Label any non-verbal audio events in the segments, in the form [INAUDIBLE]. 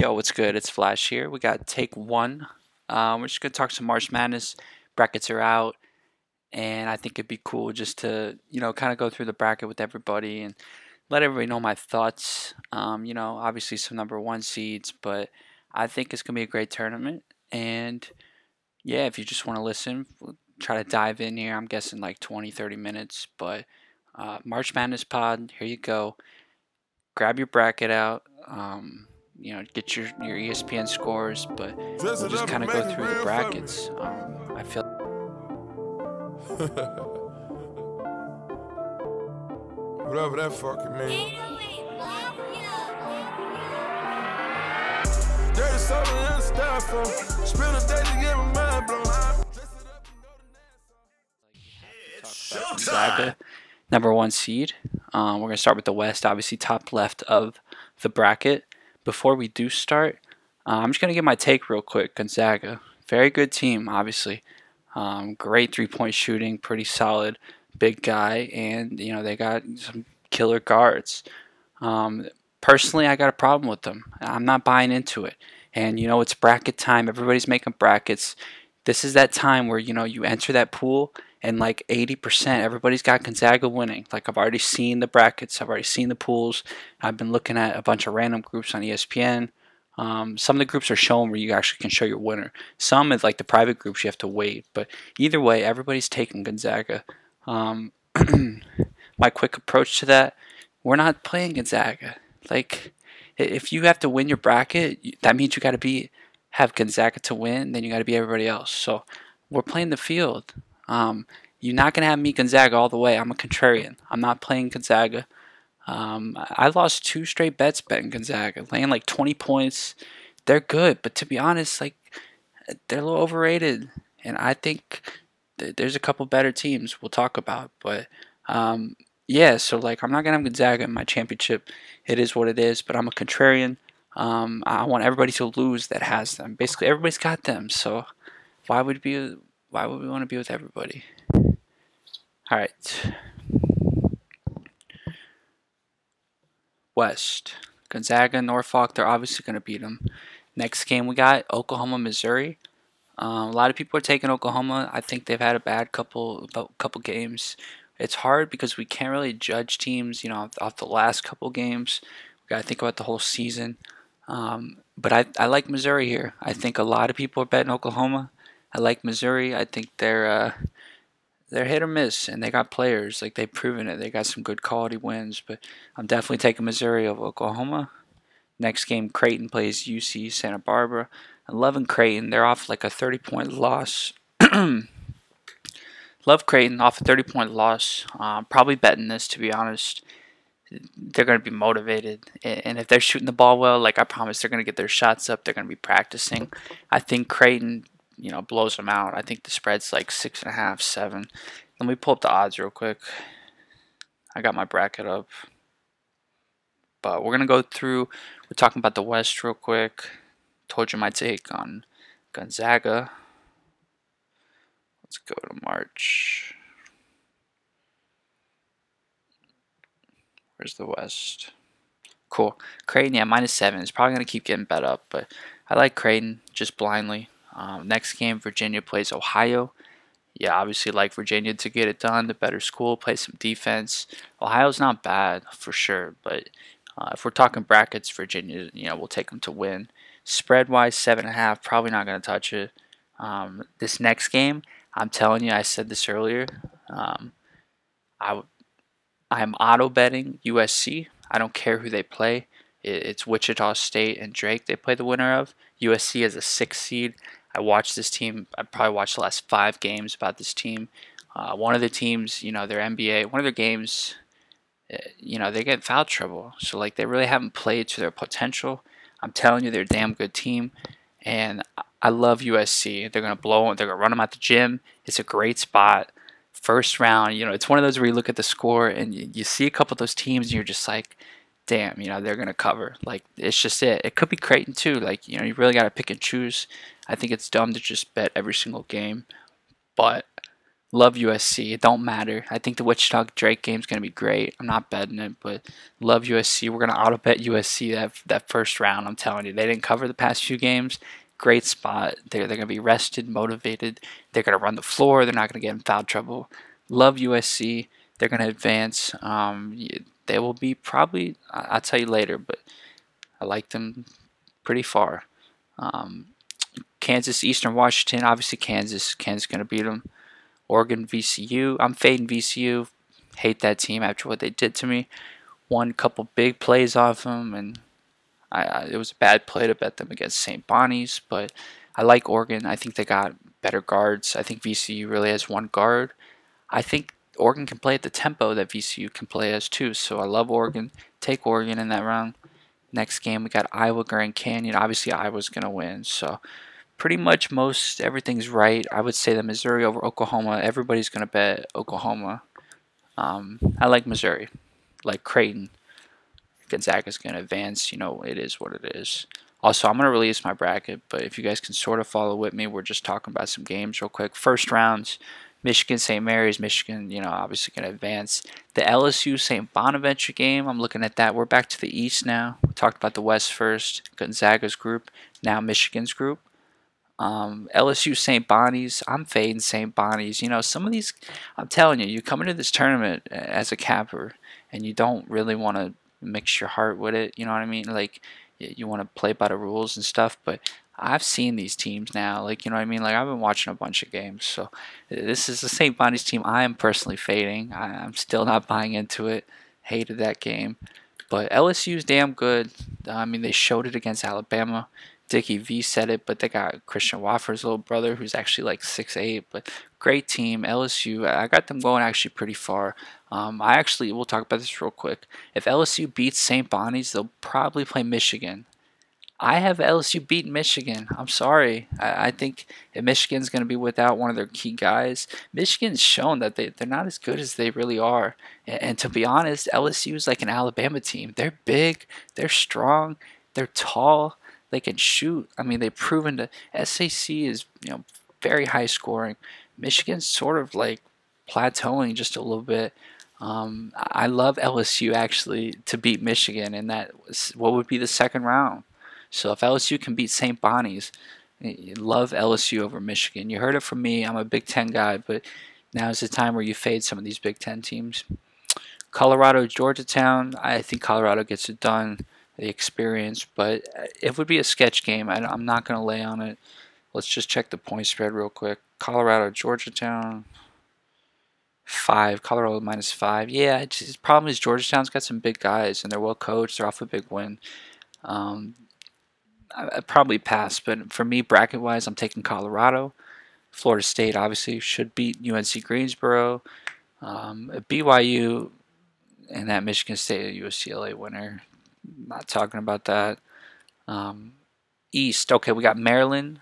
Yo, what's good? It's Flash here. We got take one. Um, we're just gonna talk some March Madness. Brackets are out, and I think it'd be cool just to you know kind of go through the bracket with everybody and let everybody know my thoughts. Um, you know, obviously some number one seeds, but I think it's gonna be a great tournament. And yeah, if you just want to listen, we'll try to dive in here. I'm guessing like 20, 30 minutes, but uh, March Madness Pod. Here you go. Grab your bracket out. Um, you know, get your, your ESPN scores, but we'll just kind of go through the brackets. Um, I feel. [LAUGHS] Whatever that fucking means. Dirty soda and styrofoam. Spend a day to get my mind blown. Gonzaga, number one seed. Um, we're going to start with the West, obviously top left of the bracket. Before we do start, uh, I'm just going to give my take real quick. Gonzaga, very good team, obviously. Um, great three point shooting, pretty solid, big guy, and you know they got some killer guards. Um, personally, I got a problem with them. I'm not buying into it. And you know it's bracket time. Everybody's making brackets. This is that time where you know you enter that pool and like 80% everybody's got gonzaga winning. Like i've already seen the brackets i've already seen the pools. I've been looking at a bunch of random groups on espn um, some of the groups are showing where you actually can show your winner. Some is like the private groups you have to wait but either way everybody's taking gonzaga. Um, [CLEARS THROAT] my quick approach to that we're not playing gonzaga. Like if you have to win your bracket that means you got to be have gonzaga to win then you got to be everybody else. So we're playing the field um, you're not going to have me Gonzaga all the way. I'm a contrarian. I'm not playing Gonzaga. Um, I lost two straight bets betting Gonzaga, laying like 20 points. They're good, but to be honest, like they're a little overrated, and I think th- there's a couple better teams we'll talk about. But um, yeah, so like I'm not gonna have Gonzaga in my championship. It is what it is. But I'm a contrarian. Um, I want everybody to lose that has them. Basically, everybody's got them. So why would be why would we want to be with everybody? All right. West. Gonzaga, Norfolk, they're obviously going to beat them. Next game we got Oklahoma, Missouri. Um, a lot of people are taking Oklahoma. I think they've had a bad couple couple games. It's hard because we can't really judge teams, you know, off, off the last couple games. We got to think about the whole season. Um, but I, I like Missouri here. I think a lot of people are betting Oklahoma. I like Missouri. I think they're uh, they're hit or miss, and they got players like they've proven it. They got some good quality wins, but I'm definitely taking Missouri over Oklahoma. Next game, Creighton plays UC Santa Barbara. I love and Creighton. They're off like a 30 point loss. [CLEARS THROAT] love Creighton off a 30 point loss. Uh, probably betting this to be honest. They're going to be motivated, and if they're shooting the ball well, like I promise, they're going to get their shots up. They're going to be practicing. I think Creighton you know, blows them out. I think the spread's like six and a half, seven. Let me pull up the odds real quick. I got my bracket up. But we're gonna go through. We're talking about the West real quick. Told you my take on Gonzaga. Let's go to March. Where's the West? Cool. Creighton, yeah, minus seven. It's probably gonna keep getting bet up, but I like Creighton just blindly. Um, next game, Virginia plays Ohio. Yeah, obviously like Virginia to get it done. The better school, play some defense. Ohio's not bad for sure, but uh, if we're talking brackets, Virginia, you know, we'll take them to win. Spread wise, seven and a half. Probably not going to touch it. Um, this next game, I'm telling you, I said this earlier. Um, I I'm auto betting USC. I don't care who they play. It's Wichita State and Drake. They play the winner of USC as a six seed. I watched this team. I probably watched the last five games about this team. Uh, one of the teams, you know, their NBA, one of their games, eh, you know, they get foul trouble. So like they really haven't played to their potential. I'm telling you, they're a damn good team, and I love USC. They're gonna blow. them. They're gonna run them out the gym. It's a great spot. First round, you know, it's one of those where you look at the score and you, you see a couple of those teams, and you're just like, damn, you know, they're gonna cover. Like it's just it. It could be Creighton too. Like you know, you really gotta pick and choose. I think it's dumb to just bet every single game, but Love USC. It don't matter. I think the Wichita Drake game's gonna be great. I'm not betting it, but love USC. We're gonna auto bet USC that that first round. I'm telling you, they didn't cover the past few games. Great spot. They're they're gonna be rested, motivated. They're gonna run the floor. They're not gonna get in foul trouble. Love USC. They're gonna advance. Um, they will be probably. I'll tell you later, but I like them pretty far. Um, Kansas, Eastern Washington. Obviously, Kansas. Kansas gonna beat them. Oregon, VCU. I'm fading VCU. Hate that team after what they did to me. Won a couple big plays off them, and I, I, it was a bad play to bet them against St. Bonnie's. But I like Oregon. I think they got better guards. I think VCU really has one guard. I think Oregon can play at the tempo that VCU can play as too. So I love Oregon. Take Oregon in that round. Next game we got Iowa Grand Canyon. Obviously Iowa's gonna win. So pretty much most everything's right. I would say that Missouri over Oklahoma. Everybody's going to bet Oklahoma. Um, I like Missouri, like Creighton. Gonzaga's going to advance. You know, it is what it is. Also, I'm going to release my bracket, but if you guys can sort of follow with me, we're just talking about some games real quick. First rounds, Michigan, St. Mary's, Michigan, you know, obviously going to advance. The LSU St. Bonaventure game, I'm looking at that. We're back to the East now. We talked about the West first, Gonzaga's group, now Michigan's group. Um, LSU St. Bonnie's, I'm fading St. Bonnie's. You know, some of these, I'm telling you, you come into this tournament as a capper and you don't really want to mix your heart with it. You know what I mean? Like, you want to play by the rules and stuff, but I've seen these teams now. Like, you know what I mean? Like, I've been watching a bunch of games. So, this is the St. Bonnie's team I am personally fading. I, am still not buying into it. Hated that game. But LSU's damn good. I mean, they showed it against Alabama. Dickie V said it, but they got Christian Watford's little brother, who's actually like six eight. But great team, LSU. I got them going actually pretty far. Um, I actually, we'll talk about this real quick. If LSU beats St. Bonnie's, they'll probably play Michigan. I have LSU beat Michigan. I'm sorry. I, I think Michigan's going to be without one of their key guys, Michigan's shown that they, they're not as good as they really are. And, and to be honest, LSU is like an Alabama team. They're big, they're strong, they're tall they can shoot. I mean, they've proven to SEC is you know very high scoring. Michigan's sort of like plateauing just a little bit. Um, I love LSU actually to beat Michigan, and that was what would be the second round. So if LSU can beat St. Bonnie's, love LSU over Michigan. You heard it from me. I'm a Big Ten guy, but now is the time where you fade some of these Big Ten teams. Colorado, Georgetown. I think Colorado gets it done the experience. But it would be a sketch game. I, am not going to lay on it. Let's just check the point spread real quick. Colorado, Georgetown, five. Colorado minus five. Yeah, the problem is Georgetown's got some big guys and they're well coached. They're off a big win. Um, I, probably pass, but for me, bracket wise, I'm taking Colorado. Florida State obviously should beat UNC Greensboro. Um, BYU and that Michigan State UCLA winner not talking about that. Um, East, okay, we got Maryland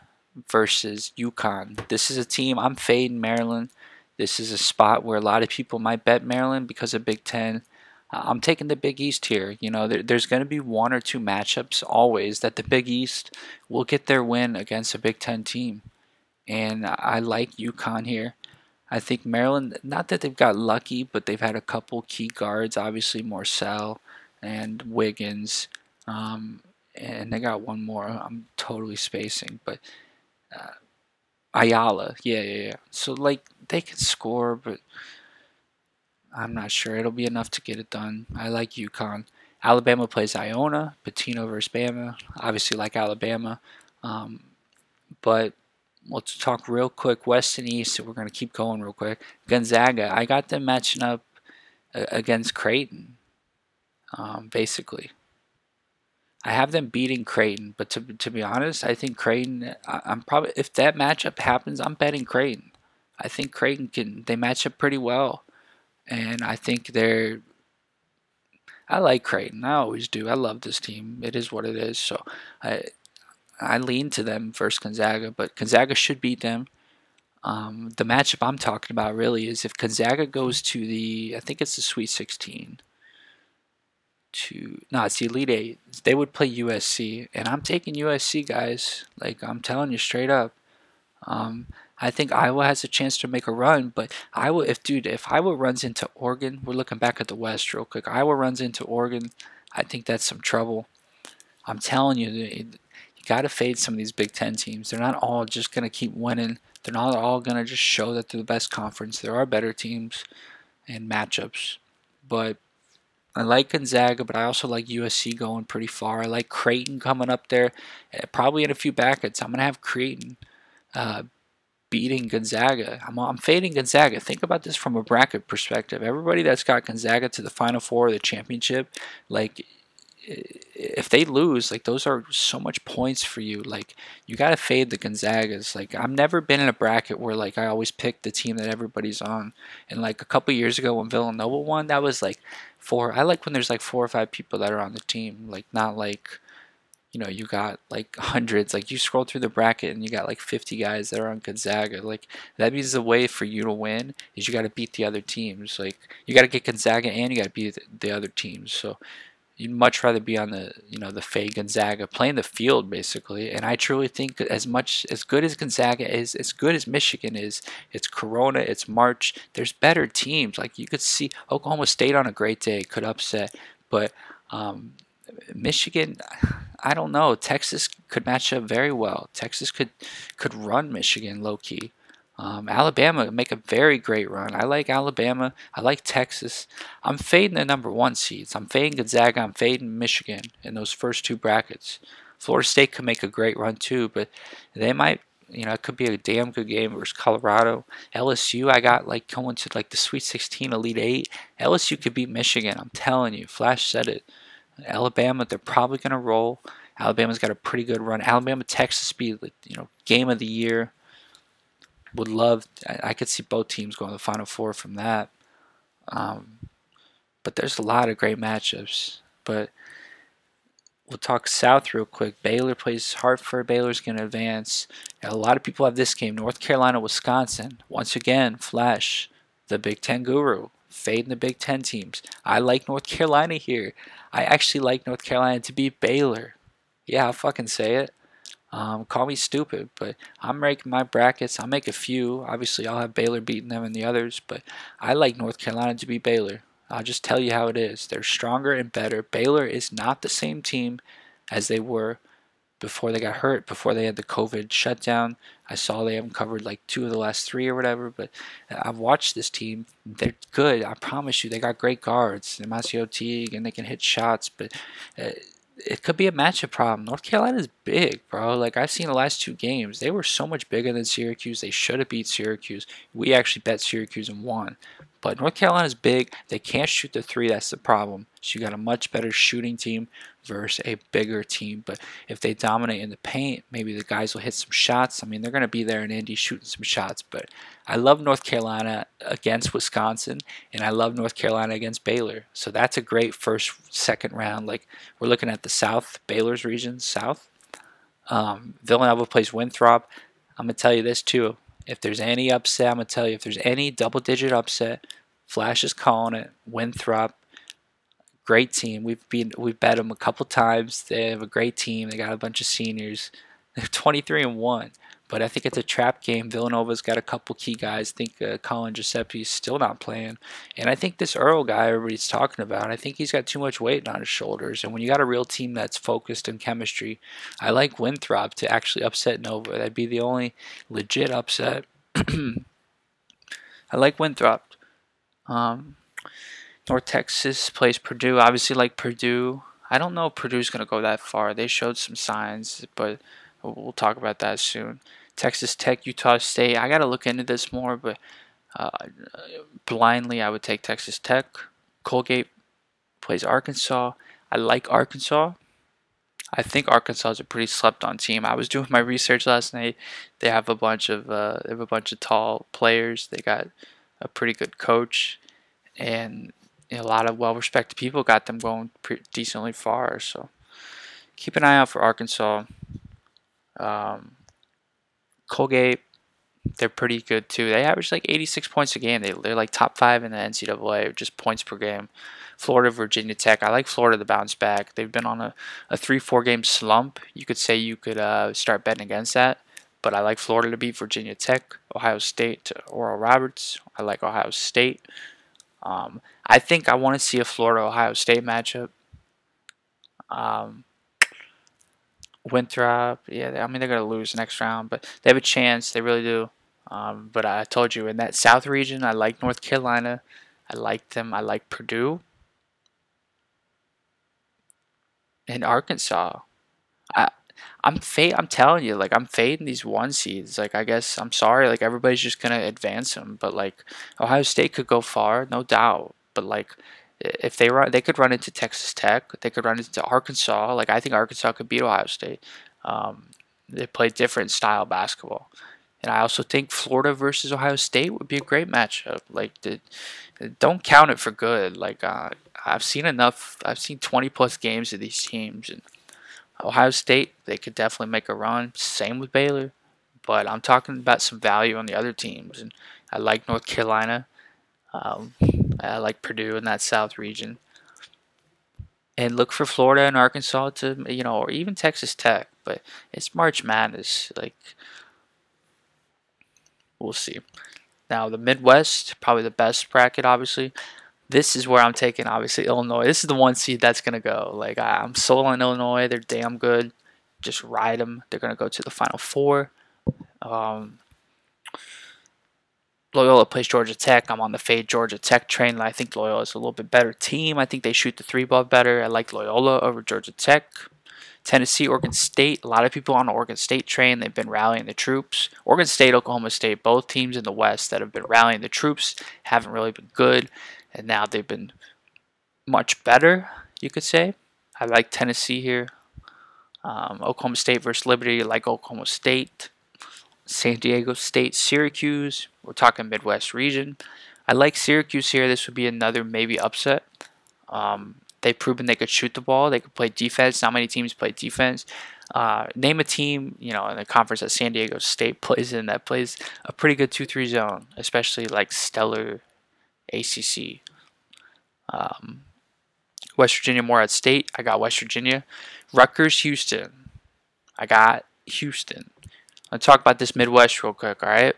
versus UConn. This is a team I'm fading Maryland. This is a spot where a lot of people might bet Maryland because of Big Ten. I'm taking the Big East here. You know, there, there's going to be one or two matchups always that the Big East will get their win against a Big Ten team. And I like UConn here. I think Maryland, not that they've got lucky, but they've had a couple key guards, obviously Morsell and Wiggins. Um, and they got one more. I'm totally spacing, but uh, Ayala, yeah, yeah, yeah. So like they can score, but I'm not sure it'll be enough to get it done. I like UConn. Alabama plays Iona, Pitino versus Bama. Obviously, like Alabama, um, but let's talk real quick. West and East. So we're gonna keep going real quick. Gonzaga. I got them matching up against Creighton um, basically. I have them beating Creighton, but to to be honest, I think Creighton. I, am probably if that matchup happens, I'm betting Creighton. I think Creighton can. They match up pretty well, and I think they're. I like Creighton. I always do. I love this team. It is what it is. So I I lean to them versus Gonzaga, but Gonzaga should beat them. Um, the matchup I'm talking about really is if Gonzaga goes to the I think it's the Sweet 16 to no, it's the Elite Eight. They would play USC, and I'm taking USC, guys. Like I'm telling you straight up. Um, I think Iowa has a chance to make a run, but Iowa, if dude, if Iowa runs into Oregon, we're looking back at the West real quick. Iowa runs into Oregon, I think that's some trouble. I'm telling you, you got to fade some of these Big Ten teams. They're not all just gonna keep winning. They're not all gonna just show that they're the best conference. There are better teams and matchups, but I like Gonzaga, but I also like USC going pretty far. I like Creighton coming up there, eh, probably in a few brackets. I'm gonna have Creighton uh, beating Gonzaga. I'm, I'm fading Gonzaga. Think about this from a bracket perspective. Everybody that's got Gonzaga to the Final Four, the championship, like if they lose, like those are so much points for you. Like you got to fade the Gonzagas. Like I've never been in a bracket where like I always pick the team that everybody's on. And like a couple years ago when Villanova won, that was like four. I like when there's like four or five people that are on the team. Like not like you know you got like [LAUGHS] hundreds. Like you scroll through the bracket and you got like 50 guys that are on Gonzaga. Like that means the way for you to win is you got to beat the other teams. Like you got to get Gonzaga and you got to beat the other teams. So you'd much rather be on the you know the Fay Gonzaga playing the field basically. And I truly think as much as good as Gonzaga is, as good as Michigan is, it's Corona, it's March. There's better teams. Like you could see Oklahoma State on a great day could upset, but um, Michigan. I don't know. Texas could match up very well. Texas could could run Michigan low key. Um, Alabama make a very great run. I like Alabama. I like Texas. I'm fading the number one seeds. I'm fading Gonzaga. I'm fading Michigan in those first two brackets. Florida State could make a great run too, but they might. You know, it could be a damn good game versus Colorado. LSU, I got like going to like the Sweet 16, Elite Eight. LSU could beat Michigan. I'm telling you. Flash said it. Alabama, they're probably going to roll. Alabama's got a pretty good run. Alabama, Texas be you know game of the year would love. I, I could see both teams going to the Final Four from that. Um, but there's a lot of great matchups. But we'll talk South real quick. Baylor plays Hartford. Baylor's going to advance. And a lot of people have this game. North Carolina, Wisconsin. Once again, Flash, the Big Ten guru, fading the Big Ten teams. I like North Carolina here. I actually like North Carolina to beat Baylor. Yeah, I'll fucking say it. Um, call me stupid, but I'm making my brackets. I'll make a few. Obviously, I'll have Baylor beating them and the others, but I like North Carolina to beat Baylor. I'll just tell you how it is. They're stronger and better. Baylor is not the same team as they were before they got hurt, before they had the COVID shutdown. I saw they haven't covered like two of the last three or whatever, but I've watched this team. They're good. I promise you. They got great guards. MaCio Teague, and they can hit shots, but. Uh, it could be a matchup problem. North Carolina's big, bro. Like I've seen the last two games, they were so much bigger than Syracuse. They should have beat Syracuse. We actually bet Syracuse and won. But North Carolina's big. They can't shoot the three. That's the problem. So you got a much better shooting team versus a bigger team. But if they dominate in the paint, maybe the guys will hit some shots. I mean, they're going to be there in Indy shooting some shots. But I love North Carolina against Wisconsin, and I love North Carolina against Baylor. So that's a great first, second round. Like we're looking at the South, Baylor's region, South. Um, Villanova plays Winthrop. I'm gonna tell you this too. If there's any upset, I'm gonna tell you. If there's any double-digit upset, Flash is calling it. Winthrop great team. We've been we've bet them a couple times. They have a great team. They got a bunch of seniors. [LAUGHS] They're 23 and one, but I think it's a trap game. Villanova's got a couple key guys. I think uh, Collin Gillespie's still not playing, and I think this Earl guy everybody's talking about. I think he's got too much weight on his shoulders. And when you got a real team that's focused in chemistry, I like Winthrop to actually upset Nova. That'd be the only legit upset. [CLEARS THROAT] I like Winthrop. Um, North Texas plays Purdue. Obviously, like Purdue. I don't know if Purdue's going to go that far. They showed some signs, but we'll talk about that soon. Texas Tech, Utah State. I got to look into this more, but uh, blindly, I would take Texas Tech. Colgate plays Arkansas. I like Arkansas. I think Arkansas is a pretty slept-on team. I was doing my research last night. They have a bunch of uh, they have a bunch of tall players. They got a pretty good coach, and a lot of well-respected people got them going pretty decently far. So keep an eye out for Arkansas. Um, Colgate, they're pretty good too. They average like 86 points a game. They, they're like top five in the NCAA, just points per game. Florida, Virginia Tech. I like Florida to bounce back. They've been on a, a three, four game slump. You could say you could uh, start betting against that, but I like Florida to beat Virginia Tech. Ohio State to Oral Roberts. I like Ohio State. Um, I think I want to see a Florida Ohio State matchup. Um, Winthrop, yeah, I mean they're gonna lose next round, but they have a chance. They really do. Um, but I told you in that South region, I like North Carolina. I like them. I like Purdue and Arkansas. I I'm fade. I'm telling you, like I'm fading these one seeds. Like I guess I'm sorry. Like everybody's just gonna advance them, but like Ohio State could go far, no doubt. But like if they run, they could run into Texas Tech. They could run into Arkansas. Like I think Arkansas could beat Ohio State. Um, they play different style basketball, and I also think Florida versus Ohio State would be a great matchup. Like the, don't count it for good. Like uh, I've seen enough. I've seen 20 plus games of these teams, and Ohio State they could definitely make a run. Same with Baylor, but I'm talking about some value on the other teams, and I like North Carolina. Um, I like Purdue in that South region. And look for Florida and Arkansas to, you know, or even Texas Tech. But it's March Madness. Like, we'll see. Now, the Midwest, probably the best bracket, obviously. This is where I'm taking, obviously, Illinois. This is the one seed that's to go. Like, I'm sold on Illinois. They're damn good. Just ride them. They're to go to the Final Four. Um, Loyola plays Georgia Tech. I'm on the fade Georgia Tech train. I think Loyola is a little bit better team. I think they shoot the three ball better. I like Loyola over Georgia Tech. Tennessee, Oregon State. A lot of people on the Oregon State train. They've been rallying the troops. Oregon State, Oklahoma State, both teams in the West that have been rallying the troops haven't really been good, and now they've been much better. You could say. I like Tennessee here. Um, Oklahoma State versus Liberty. I like Oklahoma State. San Diego State, Syracuse. We're talking Midwest region. I like Syracuse here. This would be another maybe upset. Um, they've proven they could shoot the ball. They could play defense. Not many teams play defense. Uh, name a team, you know, in the conference that San Diego State [LAUGHS] plays in that plays a pretty good 2-3 zone, especially like stellar ACC. Um, West Virginia, Morehead State. I got West Virginia. Rutgers, Houston. I got Houston. Let's talk about this Midwest real quick, all right?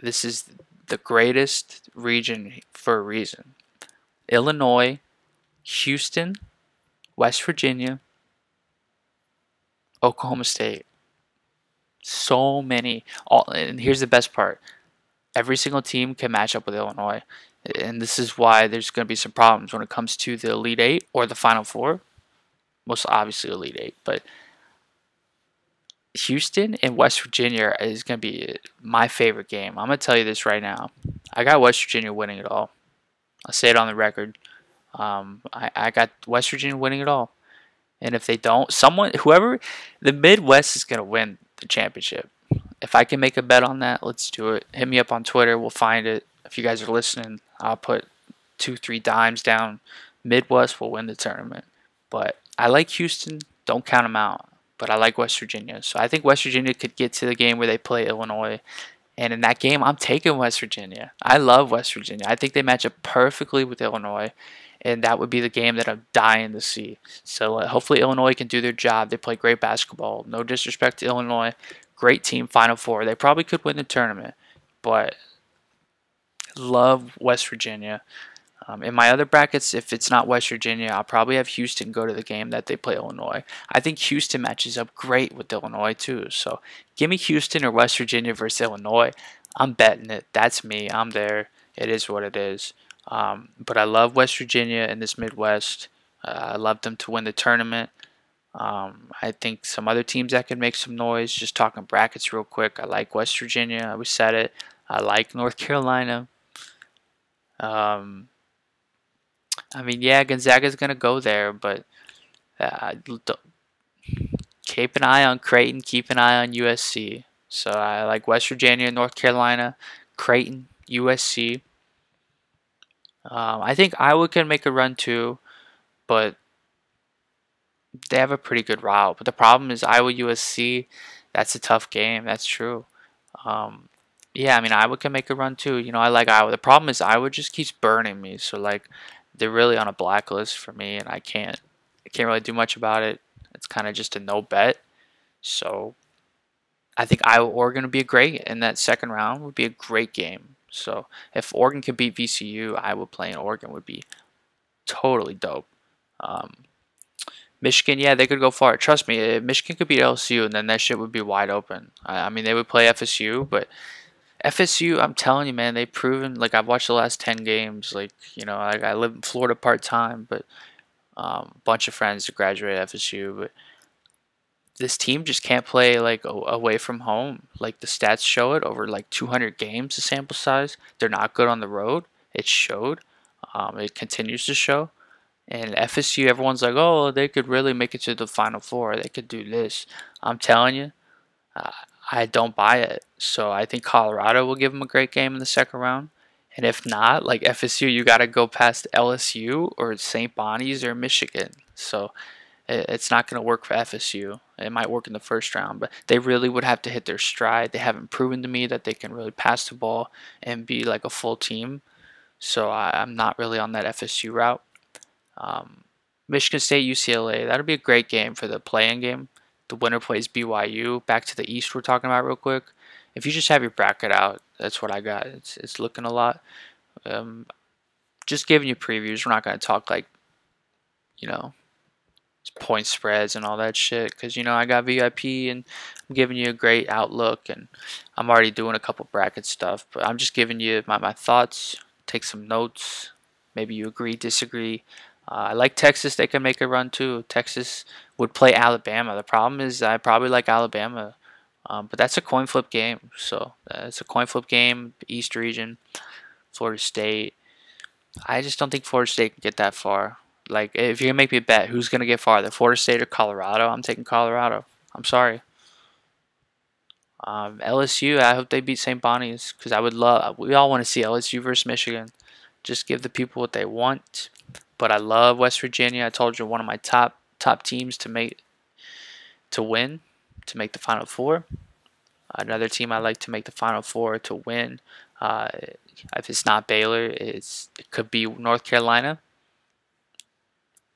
This is the greatest region for a reason. Illinois, Houston, West Virginia, Oklahoma State. So many. All, and here's the best part every single team can match up with Illinois. And this is why there's going to be some problems when it comes to the Elite Eight or the Final Four. Most obviously, Elite Eight. But Houston and West Virginia is going to be my favorite game. I'm going to tell you this right now. I got West Virginia winning it all. I'll say it on the record. Um, I, I got West Virginia winning it all. And if they don't, someone, whoever, the Midwest is going to win the championship. If I can make a bet on that, let's do it. Hit me up on Twitter. We'll find it. If you guys are listening, I'll put two, three dimes down. Midwest will win the tournament. But I like Houston. Don't count them out but I like West Virginia. So I think West Virginia could get to the game where they play Illinois. And in that game, I'm taking West Virginia. I love West Virginia. I think they match up perfectly with Illinois. And that would be the game that I'm dying to see. So uh, hopefully, Illinois can do their job. They play great basketball. No disrespect to Illinois. Great team, Final Four. They probably could win the tournament. But love West Virginia. Um, in my other brackets, if it's not West Virginia, I'll probably have Houston go to the game that they play Illinois. I think Houston matches up great with Illinois too. So give me Houston or West Virginia versus Illinois. I'm betting it. That's me. I'm there. It is what it is. Um, but I love West Virginia in this Midwest. Uh, I love them to win the tournament. Um, I think some other teams that can make some noise. Just talking brackets real quick. I like West Virginia. We said it. I like North Carolina. Um, I mean, yeah, Gonzaga's going to go there, but uh, keep an eye on Creighton, keep an eye on USC. So I like West Virginia, North Carolina, Creighton, USC. Um, I think Iowa can make a run too, but they have a pretty good route. But the problem is Iowa USC. That's a tough game. That's true. Um, yeah, I mean Iowa can make a run too. You know, I like Iowa. The problem is Iowa just keeps burning me. So like they're really on a blacklist for me, and I can't I can't really do much about it. It's kind of just a no bet. So I think Iowa Oregon would be a great in that second round would be a great game. So if Oregon could beat VCU, Iowa playing Oregon would be totally dope. Um, Michigan, yeah, they could go far. Trust me, Michigan could beat LSU, and then that shit would be wide open. I, I mean, they would play FSU, but FSU, I'm telling you, man, they've proven. Like I've watched the last ten games. Like you know, I, I live in Florida part time, but um, a bunch of friends graduated FSU, but this team just can't play like away from home. Like the stats show it over like 200 games, the sample size. They're not good on the road. It showed. Um, it continues to show. And FSU, everyone's like, oh, they could really make it to the Final Four. They could do this. I'm telling you, uh, I don't buy it. So I think Colorado will give them a great game in the second round. And if not, like FSU, you got to go past LSU or St. Bonnie's or Michigan. So it's not going to work for FSU. It might work in the first round, but they really would have to hit their stride. They haven't proven to me that they can really pass the ball and be like a full team. So I, am not really on that FSU route. Um, Michigan State, UCLA, that'll be a great game for the play-in game. The winner plays BYU. Back to the East, we're talking about real quick. If you just have your bracket out, that's what I got. It's it's looking a lot. Um, just giving you previews. We're not going to talk like, you know, point spreads and all that shit because you know I got VIP and I'm giving you a great outlook and I'm already doing a couple bracket stuff but I'm just giving you my, my thoughts take some notes maybe you agree disagree uh, I like Texas they can make a run too Texas would play Alabama the problem is I probably like Alabama um, but that's a coin flip game so uh, it's a coin flip game East region Florida State I just don't think Florida State can get that far like, if you're gonna make me bet, who's gonna get farther, Florida State or Colorado? I'm taking Colorado. I'm sorry. Um, LSU, I hope they beat St. Bonnie's because I would love. We all want to see LSU versus Michigan. Just give the people what they want. But I love West Virginia. I told you one of my top top teams to make to win to make the Final Four. Another team I like to make the Final Four to win. Uh, if it's not Baylor, it's it could be North Carolina.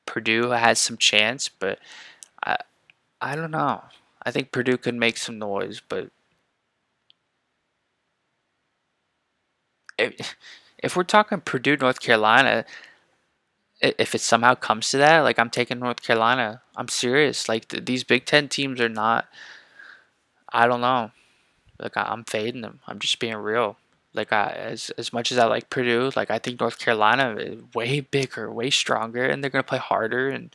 Purdue has some chance, but I I don't know. I think Purdue could make some noise, but if, if we're talking Purdue, North Carolina, if it somehow comes to that, like I'm taking North Carolina. I'm serious. Like th- these Big Ten teams are not. I don't know. Like I, I'm fading them. I'm just being real. Like I, as as much as I like Purdue, like I think North Carolina is way bigger, way stronger, and they're gonna play harder, and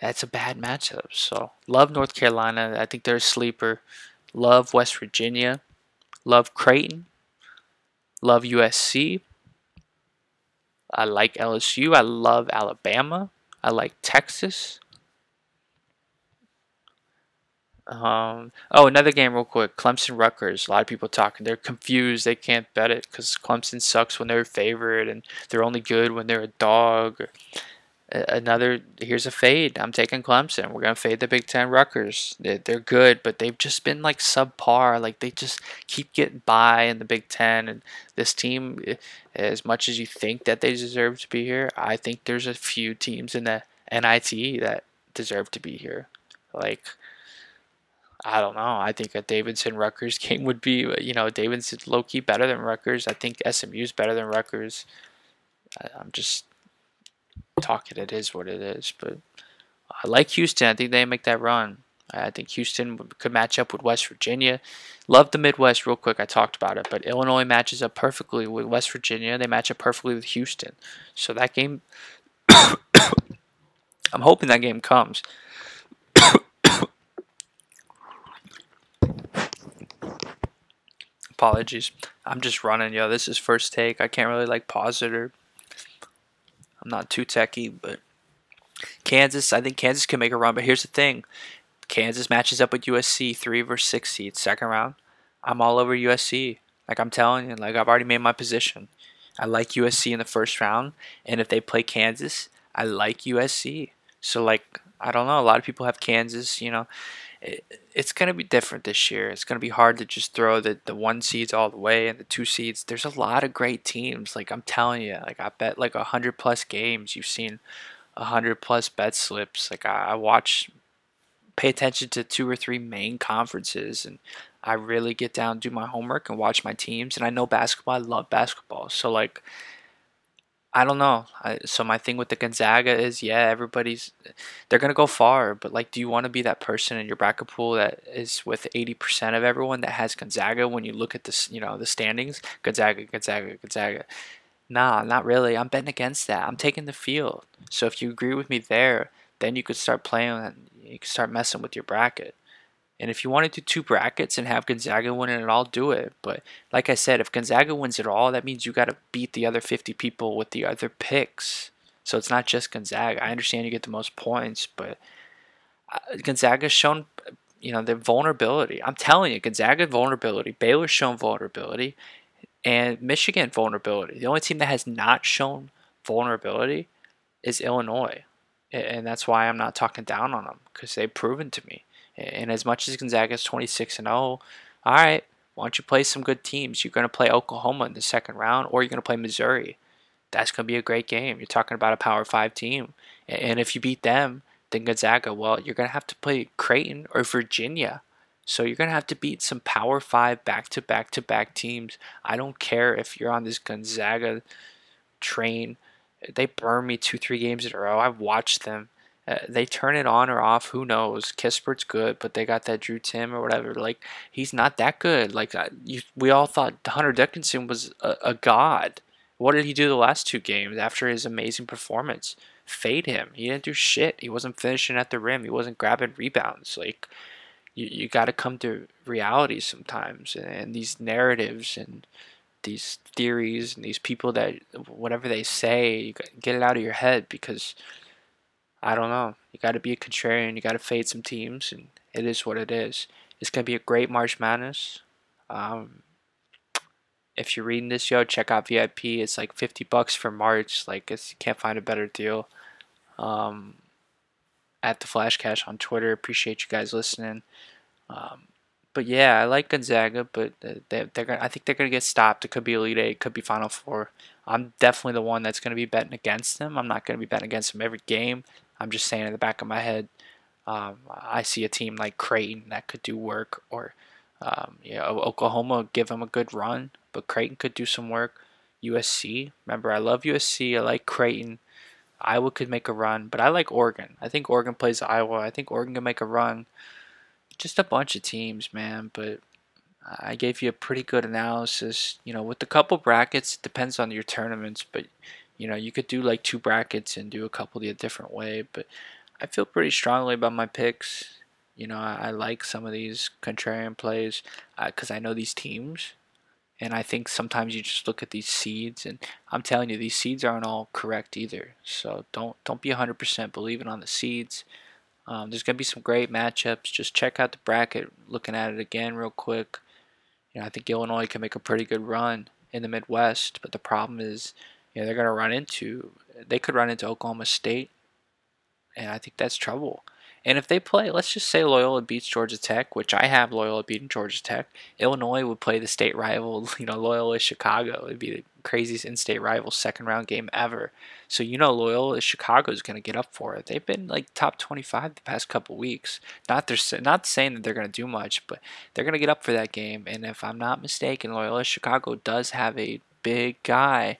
that's a bad matchup. So love North Carolina. I think they're a sleeper. Love West Virginia. Love Creighton. Love USC. I like LSU. I love Alabama. I like Texas. Um, oh, another game, real quick. Clemson Rutgers. A lot of people talking. They're confused. They can't bet it because Clemson sucks when they're favored, and they're only good when they're a dog. Another here's a fade. I'm taking Clemson. We're gonna fade the Big Ten Rutgers. They're good, but they've just been like subpar. Like they just keep getting by in the Big Ten, and this team, eh, as much as you think that they deserve to be here, I think there's a few teams in the NIT that deserve to be here. Like I don't know. I think a Davidson Rutgers [LAUGHS] game would be, uh, you know, Davidson's low key better than Rutgers. I think SMU's better than Rutgers. I, am just talking. It is what it is. But I like Houston. I think they make that run. I think Houston could match up with West Virginia. Love the Midwest real quick. I talked about it, but Illinois matches up perfectly with West Virginia. They match up perfectly with Houston. So that game, [COUGHS] I'm hoping that game comes. [COUGHS] Apologies. I'm just running, yo. This is first take. I can't really like pause it or not too techy, but Kansas, I think Kansas can make a run, but here's the thing. Kansas matches up with USC, three versus six seeds, second round. I'm all over USC. Like I'm telling you, like I've already made my position. I like USC in the first round, and if they play Kansas, I like USC. So like I don't know, a lot of people have Kansas, you know it, it's going to be different this year. It's going to be hard to just throw the, the one seeds all the way and the two seeds. There's a lot of great teams. Like I'm telling you, like I bet like a hundred plus games. You've seen a hundred plus bet slips. Like I, I watch pay attention to two or three main conferences and I really get down, do my homework, and watch my teams. And I know basketball. I love basketball. So like, I don't know. I, so my thing with the Gonzaga is, yeah, everybody's they're gonna go far, but like, do you want to be that person in your bracket pool that is with eighty percent of everyone that has Gonzaga? When you look at this, you know, the standings, Gonzaga, Gonzaga, Gonzaga. Nah, not really. I'm betting against that. I'm taking the field. So if you agree with me there, then you could start playing. and You could start messing with your bracket. And if you want to do two brackets and have Gonzaga win it all, do it. But like I said, if Gonzaga wins it all, that means you got to beat the other 50 people with the other picks. So it's not just Gonzaga. I understand you get the most points, but uh, Gonzaga's shown, you know, their vulnerability. I'm telling you, Gonzaga vulnerability. Baylor's shown vulnerability, and Michigan vulnerability. The only team that has not shown vulnerability is Illinois, and that's why I'm not talking down on them because they've proven to me. And as much as Gonzaga is 26 and 0, all right, why don't you play some good teams? You're going to play Oklahoma in the second round, or you're going to play Missouri. That's going to be a great game. You're talking about a Power Five team, and if you beat them, then Gonzaga, well, you're going to have to play Creighton or Virginia. So you're going to have to beat some Power Five back to back to back teams. I don't care if you're on this Gonzaga train. They burn me two, three games in a row. I've watched them. Uh, they turn it on or off. Who knows? Kispert's good, but they got that Drew Timme or whatever. Like he's not that good. Like uh, you, we all thought Hunter Dickinson was a, a, god. What did he do the last two games after his amazing performance? Fade him. He didn't do shit. He wasn't finishing at the rim. He wasn't grabbing rebounds. Like you, you got to come to reality sometimes, and, and these narratives and these theories and these people that whatever they say, you get it out of your head because I don't know. You got to be a contrarian. You got to fade some teams, and it is what it is. It's gonna be a great March Madness. Um, if you're reading this, yo, check out VIP. It's like 50 bucks for March. Like, it's, you can't find a better deal. Um, at the Flash Cash on Twitter. Appreciate you guys listening. Um, but yeah, I like Gonzaga, but they, they're gonna. I think they're gonna get stopped. It could be Elite Eight, could be Final Four. I'm definitely the one that's gonna be betting against them. I'm not gonna be betting against them every game. I'm just saying in the back of my head, um, I see a team like Creighton that could do work, or um, you know, Oklahoma give them a good run, but Creighton could do some work. USC, remember I love USC. I like Creighton. Iowa could make a run, but I like Oregon. I think Oregon plays Iowa. I think Oregon can make a run. Just a bunch of teams, man. But I gave you a pretty good analysis. You know, with a couple brackets, it depends on your tournaments, but you know, you could do like two brackets and do a couple the different way. But I feel pretty strongly about my picks. You know, I, I like some of these contrarian plays because uh, I know these teams. And I think sometimes you just look at these seeds, and I'm telling you, these seeds aren't all correct either. So don't don't be 100% believing on the seeds. Um, there's gonna be some great matchups. Just check out the bracket. Looking at it again real quick. You know, I think Illinois can make a pretty good run in the Midwest, but the problem is, you know, they're gonna run into they could run into Oklahoma State, and I think that's trouble. And if they play, let's just say Loyola beats Georgia Tech, which I have Loyola beating Georgia Tech. Illinois would play the state rival, [LAUGHS] you know, Loyola Chicago. It'd be the craziest in-state rival second round game ever. So you know Loyola Chicago is going to get up for it. They've been like top 25 the past couple weeks. Not they're not saying that they're going to do much, but they're going to get up for that game. And if I'm not mistaken, Loyola Chicago does have a big guy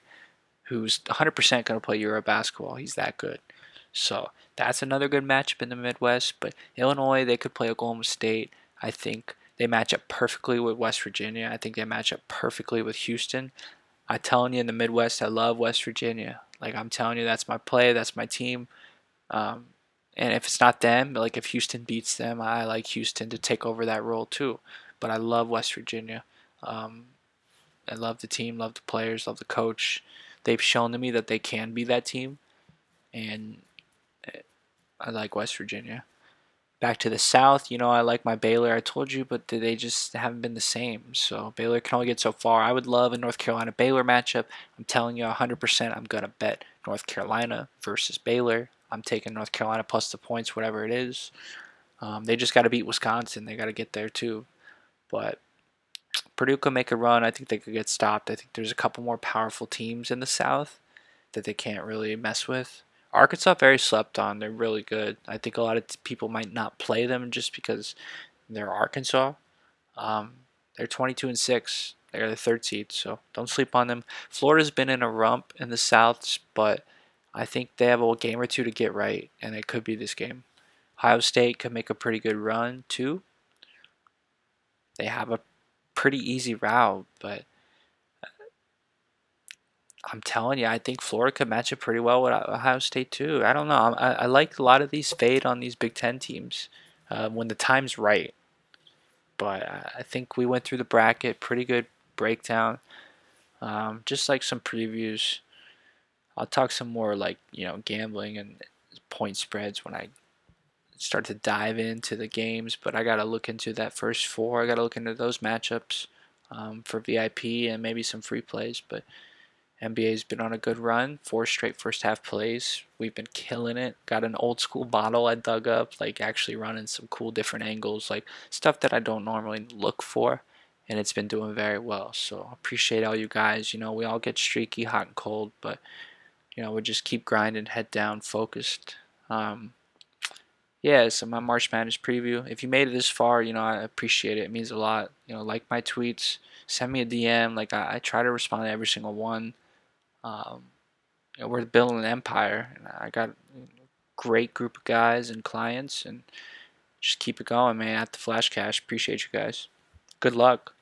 who's 100% going to play Euro basketball. He's that good. So that's another good matchup in the Midwest. But Illinois, they could play Oklahoma State. I think they match up perfectly with West Virginia. I think they match up perfectly with Houston. I'm telling you, in the Midwest, I love West Virginia. Like I'm telling you, that's my play. That's my team. Um, and if it's not them, like if Houston beats them, I like Houston to take over that role too. But I love West Virginia. Um, I love the team, love the players, love the coach. They've shown to me that they can be that team, and I like West Virginia. Back to the South, you know, I like my Baylor. I told you, but they just haven't been the same. So Baylor can only get so far. I would love a North Carolina Baylor matchup. I'm telling you 100%. I'm going to bet North Carolina versus Baylor. I'm taking North Carolina plus the points, whatever it is. Um, they just got to beat Wisconsin. They got to get there too. But Purdue could make a run. I think they could get stopped. I think there's a couple more powerful teams in the South that they can't really mess with Arkansas very slept on. They're really good. I think a lot of people might not play them just because they're Arkansas. Um, they're 22 and six. They're the third seed, so don't sleep on them. Florida's been in a rump in the South, but I think they have a game or two to get right, and it could be this game. Ohio State could make a pretty good run too. They have a pretty easy route, but I'm telling you, I think Florida could match it pretty well with Ohio State too. I don't know. I, I like a lot of these fade on these Big Ten teams uh, when the time's right. But I think we went through the bracket, pretty good breakdown. Um, just like some previews. I'll talk some more like you know gambling and point spreads when I start to dive into the games. But I gotta look into that first four. I gotta look into those matchups um, for VIP and maybe some free plays. But NBA's been on a good run, four straight first half plays. We've been killing it. Got an old school bottle I dug up, like actually running some cool different angles, like stuff that I don't normally look for. And it's been doing very well. So appreciate all you guys. You know, we all get streaky, hot and cold, but you know, we just keep grinding, head down, focused. Um, yeah, so my March Madness preview. If you made it this far, you know, I appreciate it. It means a lot. You know, like my tweets, send me a DM. Like I, I try to respond to every single one. Um, you know, we're building an empire, and I got a great group of guys and clients, and just keep it going, man. At the Flash Cash, appreciate you guys. Good luck.